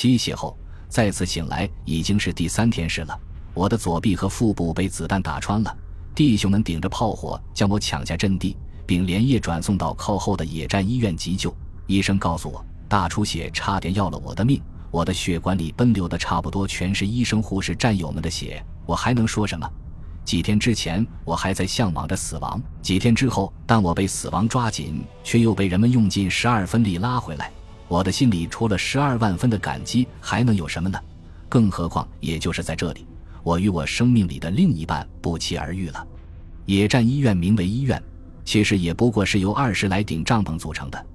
吸血后再次醒来已经是第三天时了。我的左臂和腹部被子弹打穿了，弟兄们顶着炮火将我抢下阵地，并连夜转送到靠后的野战医院急救。医生告诉我，大出血差点要了我的命。我的血管里奔流的差不多全是医生、护士、战友们的血，我还能说什么？几天之前，我还在向往着死亡；几天之后，当我被死亡抓紧，却又被人们用尽十二分力拉回来，我的心里除了十二万分的感激，还能有什么呢？更何况，也就是在这里，我与我生命里的另一半不期而遇了。野战医院名为医院，其实也不过是由二十来顶帐篷组成的，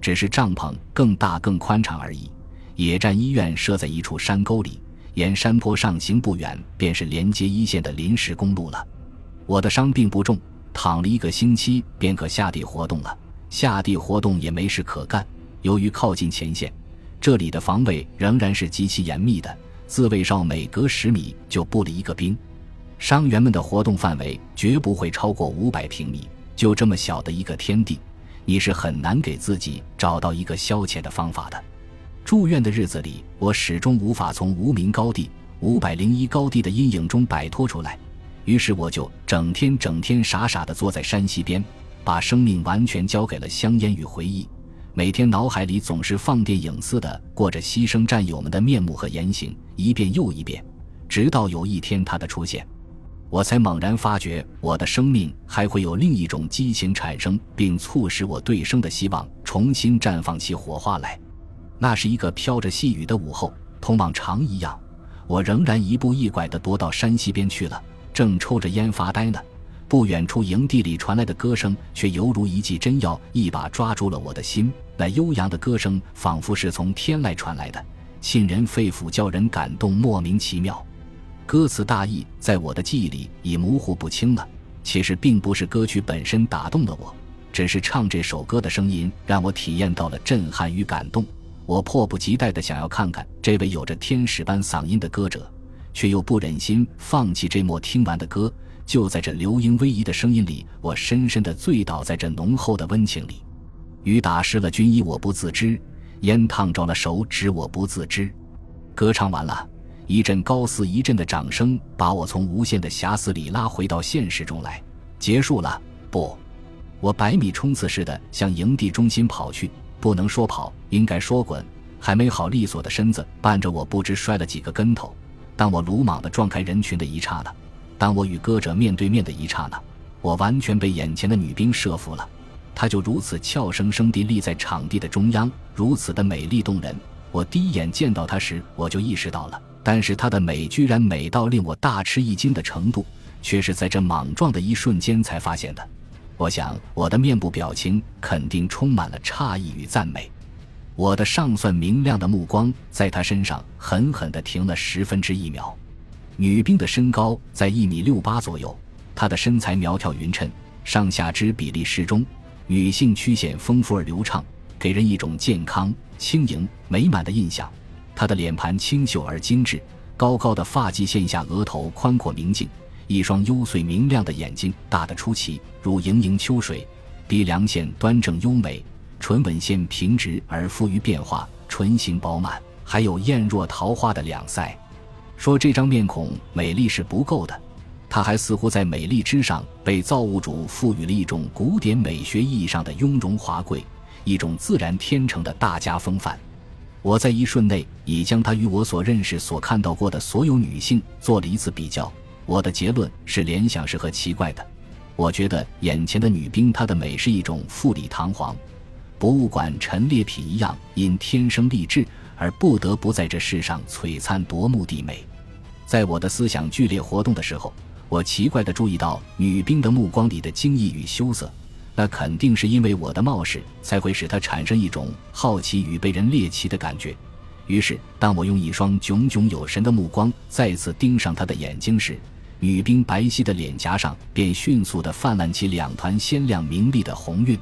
只是帐篷更大、更宽敞而已。野战医院设在一处山沟里。沿山坡上行不远，便是连接一线的临时公路了。我的伤并不重，躺了一个星期便可下地活动了。下地活动也没事可干。由于靠近前线，这里的防卫仍然是极其严密的，自卫哨每隔十米就布了一个兵。伤员们的活动范围绝不会超过五百平米。就这么小的一个天地，你是很难给自己找到一个消遣的方法的。住院的日子里，我始终无法从无名高地五百零一高地的阴影中摆脱出来，于是我就整天整天傻傻地坐在山溪边，把生命完全交给了香烟与回忆，每天脑海里总是放电影似的过着牺牲战友们的面目和言行，一遍又一遍，直到有一天他的出现，我才猛然发觉我的生命还会有另一种激情产生，并促使我对生的希望重新绽放起火花来。那是一个飘着细雨的午后，同往常一样，我仍然一步一拐地踱到山溪边去了，正抽着烟发呆呢。不远处营地里传来的歌声，却犹如一剂真药，一把抓住了我的心。那悠扬的歌声，仿佛是从天籁传来的，沁人肺腑，叫人感动，莫名其妙。歌词大意在我的记忆里已模糊不清了。其实并不是歌曲本身打动了我，只是唱这首歌的声音让我体验到了震撼与感动。我迫不及待地想要看看这位有着天使般嗓音的歌者，却又不忍心放弃这幕听完的歌。就在这流莺逶迤的声音里，我深深地醉倒在这浓厚的温情里。雨打湿了军衣，我不自知；烟烫着了手指，我不自知。歌唱完了，一阵高似一阵的掌声把我从无限的遐思里拉回到现实中来。结束了，不，我百米冲刺似的向营地中心跑去。不能说跑，应该说滚。还没好利索的身子伴着我，不知摔了几个跟头。当我鲁莽地撞开人群的一刹那，当我与歌者面对面的一刹那，我完全被眼前的女兵慑服了。她就如此俏生生地立在场地的中央，如此的美丽动人。我第一眼见到她时，我就意识到了。但是她的美居然美到令我大吃一惊的程度，却是在这莽撞的一瞬间才发现的。我想，我的面部表情肯定充满了诧异与赞美。我的尚算明亮的目光在她身上狠狠地停了十分之一秒。女兵的身高在一米六八左右，她的身材苗条匀称，上下肢比例适中，女性曲线丰富而流畅，给人一种健康、轻盈、美满的印象。她的脸盘清秀而精致，高高的发际线下，额头宽阔明净。一双幽邃明亮的眼睛，大得出奇，如盈盈秋水；鼻梁线端正优美，唇吻线平直而富于变化，唇形饱满，还有艳若桃花的两腮。说这张面孔美丽是不够的，她还似乎在美丽之上被造物主赋予了一种古典美学意义上的雍容华贵，一种自然天成的大家风范。我在一瞬内已将她与我所认识、所看到过的所有女性做了一次比较。我的结论是联想是和奇怪的。我觉得眼前的女兵，她的美是一种富丽堂皇、博物馆陈列品一样，因天生丽质而不得不在这世上璀璨夺目的美。在我的思想剧烈活动的时候，我奇怪地注意到女兵的目光里的惊异与羞涩。那肯定是因为我的冒失才会使她产生一种好奇与被人猎奇的感觉。于是，当我用一双炯炯有神的目光再次盯上她的眼睛时，女兵白皙的脸颊上便迅速地泛滥起两团鲜亮明丽的红晕，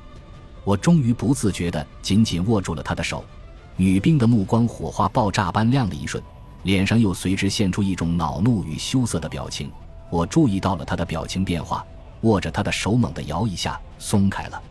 我终于不自觉地紧紧握住了她的手。女兵的目光火花爆炸般亮了一瞬，脸上又随之现出一种恼怒与羞涩的表情。我注意到了她的表情变化，握着她的手猛地摇一下，松开了，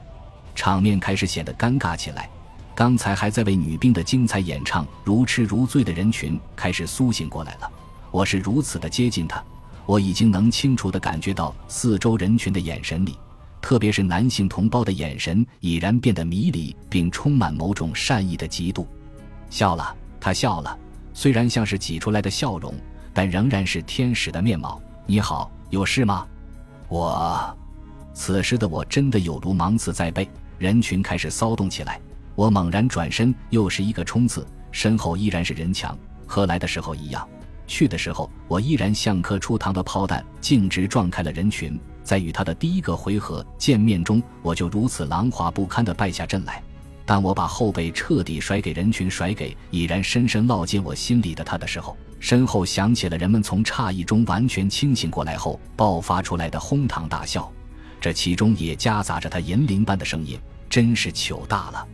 场面开始显得尴尬起来。刚才还在为女兵的精彩演唱如痴如醉的人群开始苏醒过来了。我是如此的接近她，我已经能清楚地感觉到四周人群的眼神里，特别是男性同胞的眼神已然变得迷离，并充满某种善意的嫉妒。笑了，他笑了，虽然像是挤出来的笑容，但仍然是天使的面貌。你好，有事吗？我，此时的我真的有如芒刺在背。人群开始骚动起来。我猛然转身，又是一个冲刺，身后依然是人墙，和来的时候一样。去的时候，我依然像颗出膛的炮弹，径直撞开了人群。在与他的第一个回合见面中，我就如此狼狈不堪地败下阵来。当我把后背彻底甩给人群，甩给已然深深烙进我心里的他的时候，身后响起了人们从诧异中完全清醒过来后爆发出来的哄堂大笑，这其中也夹杂着他银铃般的声音，真是糗大了。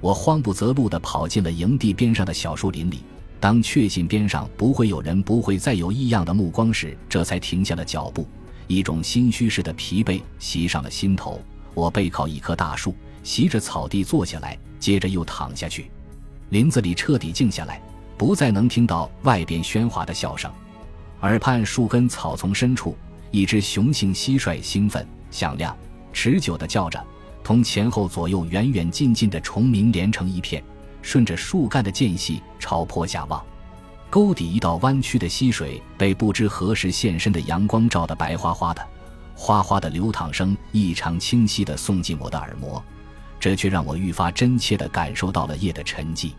我慌不择路地跑进了营地边上的小树林里。当确信边上不会有人，不会再有异样的目光时，这才停下了脚步。一种心虚似的疲惫袭上了心头。我背靠一棵大树，袭着草地坐下来，接着又躺下去。林子里彻底静下来，不再能听到外边喧哗的笑声。耳畔树根草丛深处，一只雄性蟋蟀兴奋、响亮、持久地叫着。同前后左右、远远近近的虫鸣连成一片，顺着树干的间隙朝坡下望。沟底一道弯曲的溪水被不知何时现身的阳光照得白花花的，哗哗的流淌声异常清晰地送进我的耳膜，这却让我愈发真切地感受到了夜的沉寂。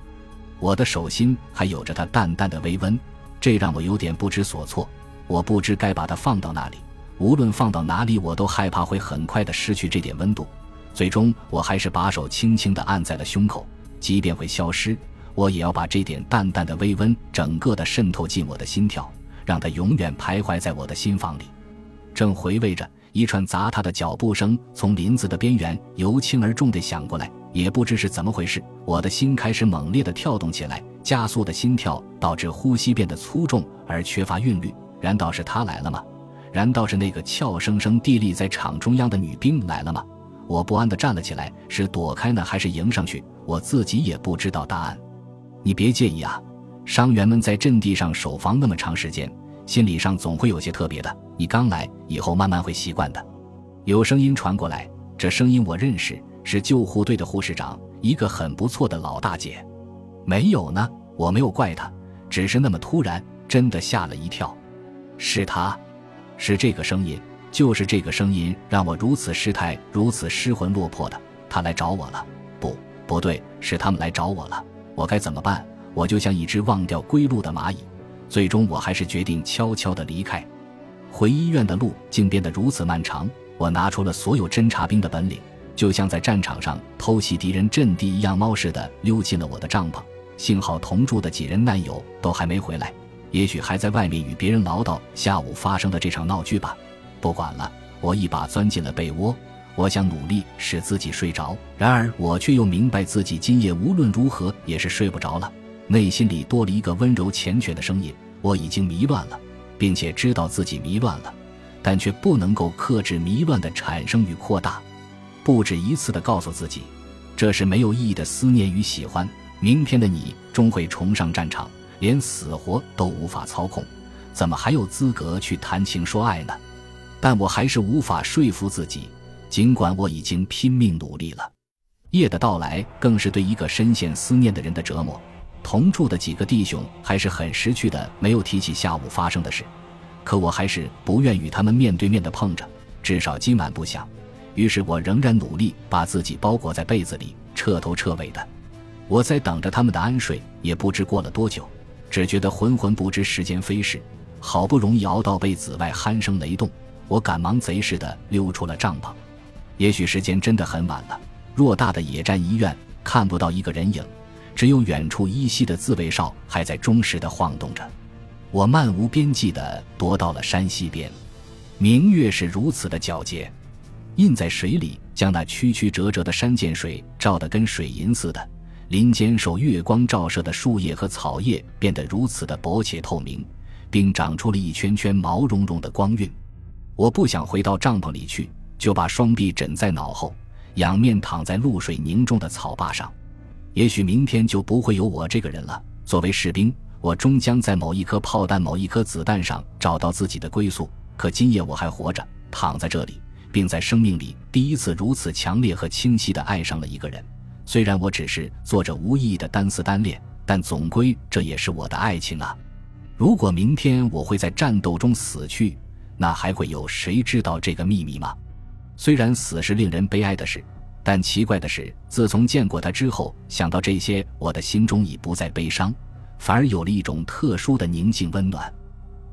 我的手心还有着它淡淡的微温，这让我有点不知所措。我不知该把它放到哪里，无论放到哪里，我都害怕会很快地失去这点温度。最终，我还是把手轻轻地按在了胸口。即便会消失，我也要把这点淡淡的微温整个的渗透进我的心跳，让它永远徘徊在我的心房里。正回味着，一串杂沓的脚步声从林子的边缘由轻而重地响过来。也不知是怎么回事，我的心开始猛烈地跳动起来，加速的心跳导致呼吸变得粗重而缺乏韵律。难道是他来了吗？难道是那个俏生生地立在场中央的女兵来了吗？我不安地站了起来，是躲开呢，还是迎上去？我自己也不知道答案。你别介意啊，伤员们在阵地上守防那么长时间，心理上总会有些特别的。你刚来，以后慢慢会习惯的。有声音传过来，这声音我认识，是救护队的护士长，一个很不错的老大姐。没有呢，我没有怪她，只是那么突然，真的吓了一跳。是她，是这个声音。就是这个声音让我如此失态，如此失魂落魄的。他来找我了，不，不对，是他们来找我了。我该怎么办？我就像一只忘掉归路的蚂蚁。最终，我还是决定悄悄地离开。回医院的路竟变得如此漫长。我拿出了所有侦察兵的本领，就像在战场上偷袭敌人阵地一样，猫似的溜进了我的帐篷。幸好同住的几人难友都还没回来，也许还在外面与别人唠叨下午发生的这场闹剧吧。不管了，我一把钻进了被窝。我想努力使自己睡着，然而我却又明白自己今夜无论如何也是睡不着了。内心里多了一个温柔缱绻的声音：我已经迷乱了，并且知道自己迷乱了，但却不能够克制迷乱的产生与扩大。不止一次地告诉自己，这是没有意义的思念与喜欢。明天的你终会重上战场，连死活都无法操控，怎么还有资格去谈情说爱呢？但我还是无法说服自己，尽管我已经拼命努力了。夜的到来更是对一个深陷思念的人的折磨。同住的几个弟兄还是很识趣的，没有提起下午发生的事。可我还是不愿与他们面对面的碰着，至少今晚不想。于是我仍然努力把自己包裹在被子里，彻头彻尾的。我在等着他们的安睡，也不知过了多久，只觉得浑浑不知时间飞逝。好不容易熬到被子外鼾声雷动。我赶忙贼似的溜出了帐篷，也许时间真的很晚了。偌大的野战医院看不到一个人影，只有远处依稀的自卫哨还在忠实的晃动着。我漫无边际的踱到了山西边，明月是如此的皎洁，印在水里，将那曲曲折折的山涧水照得跟水银似的。林间受月光照射的树叶和草叶变得如此的薄且透明，并长出了一圈圈毛茸茸的光晕。我不想回到帐篷里去，就把双臂枕在脑后，仰面躺在露水凝重的草坝上。也许明天就不会有我这个人了。作为士兵，我终将在某一颗炮弹、某一颗子弹上找到自己的归宿。可今夜我还活着，躺在这里，并在生命里第一次如此强烈和清晰地爱上了一个人。虽然我只是做着无意义的单丝单恋，但总归这也是我的爱情啊！如果明天我会在战斗中死去，那还会有谁知道这个秘密吗？虽然死是令人悲哀的事。但奇怪的是，自从见过他之后，想到这些，我的心中已不再悲伤，反而有了一种特殊的宁静温暖。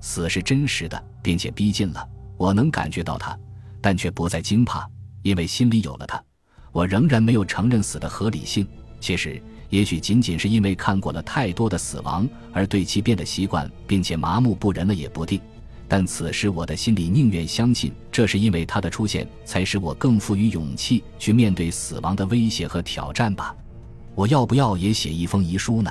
死是真实的，并且逼近了，我能感觉到它，但却不再惊怕，因为心里有了它。我仍然没有承认死的合理性。其实，也许仅仅是因为看过了太多的死亡，而对其变得习惯，并且麻木不仁了也不定。但此时我的心里宁愿相信，这是因为他的出现才使我更富于勇气去面对死亡的威胁和挑战吧。我要不要也写一封遗书呢？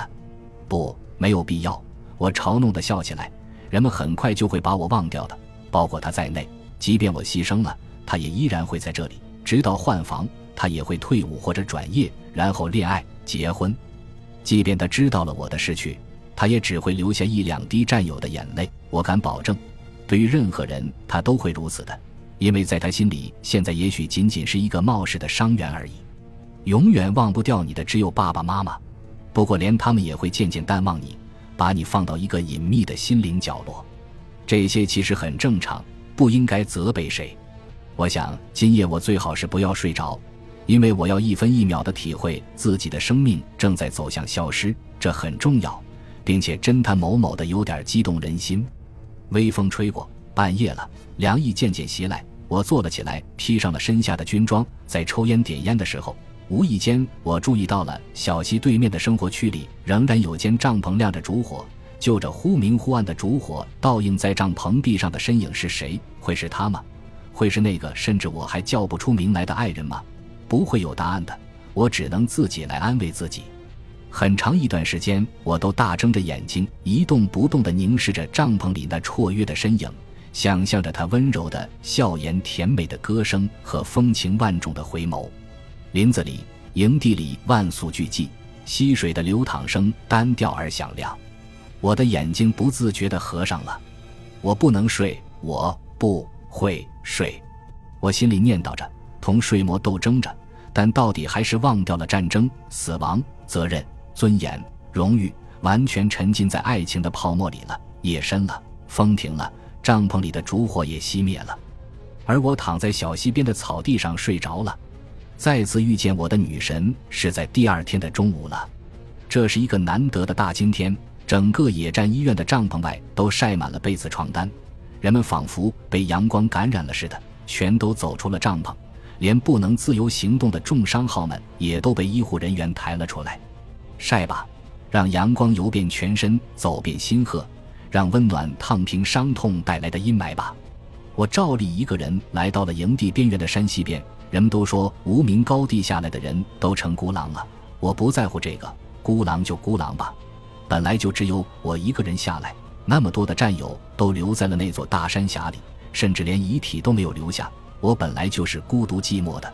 不，没有必要。我嘲弄地笑起来。人们很快就会把我忘掉的，包括他在内。即便我牺牲了，他也依然会在这里，直到换房。他也会退伍或者转业，然后恋爱、结婚。即便他知道了我的逝去，他也只会留下一两滴战友的眼泪。我敢保证。对于任何人，他都会如此的，因为在他心里，现在也许仅仅是一个冒失的伤员而已。永远忘不掉你的只有爸爸妈妈，不过连他们也会渐渐淡忘你，把你放到一个隐秘的心灵角落。这些其实很正常，不应该责备谁。我想今夜我最好是不要睡着，因为我要一分一秒的体会自己的生命正在走向消失，这很重要，并且侦探某某的有点激动人心。微风吹过，半夜了，凉意渐渐袭来。我坐了起来，披上了身下的军装，在抽烟点烟的时候，无意间我注意到了小溪对面的生活区里仍然有间帐篷亮着烛火。就着忽明忽暗的烛火，倒映在帐篷壁上的身影是谁？会是他吗？会是那个甚至我还叫不出名来的爱人吗？不会有答案的，我只能自己来安慰自己。很长一段时间，我都大睁着眼睛，一动不动地凝视着帐篷里那绰约的身影，想象着他温柔的笑颜、甜美的歌声和风情万种的回眸。林子里、营地里，万籁俱寂，溪水的流淌声单调而响亮。我的眼睛不自觉地合上了。我不能睡，我不会睡。我心里念叨着，同睡魔斗争着，但到底还是忘掉了战争、死亡、责任。尊严、荣誉完全沉浸在爱情的泡沫里了。夜深了，风停了，帐篷里的烛火也熄灭了，而我躺在小溪边的草地上睡着了。再次遇见我的女神是在第二天的中午了。这是一个难得的大晴天，整个野战医院的帐篷外都晒满了被子床单，人们仿佛被阳光感染了似的，全都走出了帐篷，连不能自由行动的重伤号们也都被医护人员抬了出来。晒吧，让阳光游遍全身，走遍心河，让温暖烫平伤痛带来的阴霾吧。我照例一个人来到了营地边缘的山溪边。人们都说无名高地下来的人都成孤狼了，我不在乎这个，孤狼就孤狼吧。本来就只有我一个人下来，那么多的战友都留在了那座大山峡里，甚至连遗体都没有留下。我本来就是孤独寂寞的，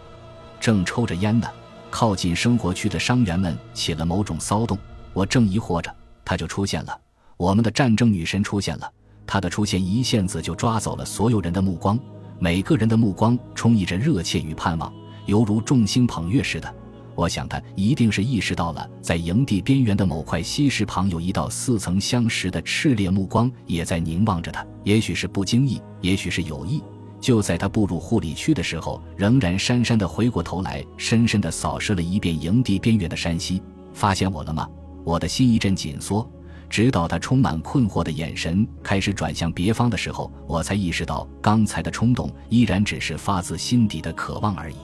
正抽着烟呢。靠近生活区的伤员们起了某种骚动，我正疑惑着，他就出现了。我们的战争女神出现了，她的出现一下子就抓走了所有人的目光，每个人的目光充溢着热切与盼望，犹如众星捧月似的。我想，他一定是意识到了，在营地边缘的某块溪石旁有一道似曾相识的炽烈目光，也在凝望着他。也许是不经意，也许是有意。就在他步入护理区的时候，仍然姗姗地回过头来，深深地扫视了一遍营地边缘的山溪。发现我了吗？我的心一阵紧缩，直到他充满困惑的眼神开始转向别方的时候，我才意识到刚才的冲动依然只是发自心底的渴望而已。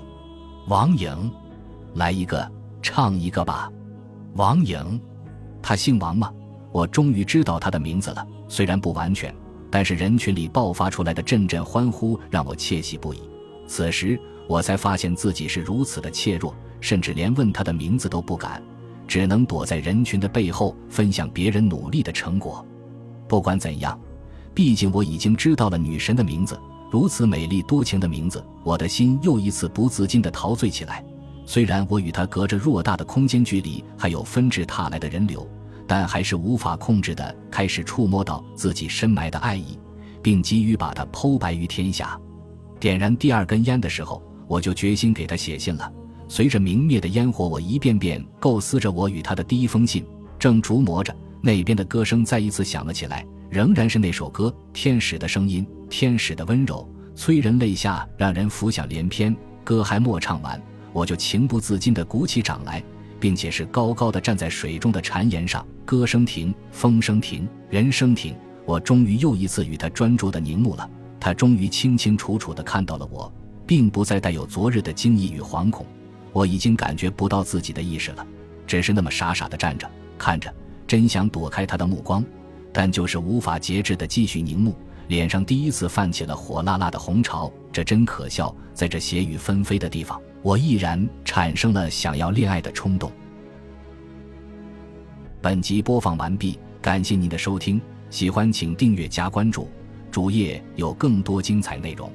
王颖，来一个，唱一个吧。王颖，他姓王吗？我终于知道他的名字了，虽然不完全。但是人群里爆发出来的阵阵欢呼让我窃喜不已。此时我才发现自己是如此的怯弱，甚至连问他的名字都不敢，只能躲在人群的背后分享别人努力的成果。不管怎样，毕竟我已经知道了女神的名字，如此美丽多情的名字，我的心又一次不自禁地陶醉起来。虽然我与他隔着偌大的空间距离，还有纷至沓来的人流，但还是无法控制的开始触摸到自己深埋的爱意，并急于把它剖白于天下。点燃第二根烟的时候，我就决心给他写信了。随着明灭的烟火，我一遍遍构思着我与他的第一封信，正琢磨着，那边的歌声再一次响了起来，仍然是那首歌，天使的声音，天使的温柔，催人泪下，让人浮想联翩。歌还没唱完。我就情不自禁地鼓起掌来，并且是高高的站在水中的禅岩上。歌声停，风声停，人声停，我终于又一次与他专注的凝目了。他终于清清楚楚的看到了我，并不再带有昨日的惊异与惶恐。我已经感觉不到自己的意识了，只是那么傻傻的站着看着，真想躲开他的目光，但就是无法节制的继续凝目。脸上第一次泛起了火辣辣的红潮，这真可笑。在这血雨纷飞的地方，我毅然产生了想要恋爱的冲动。本集播放完毕，感谢您的收听，喜欢请订阅加关注，主页有更多精彩内容。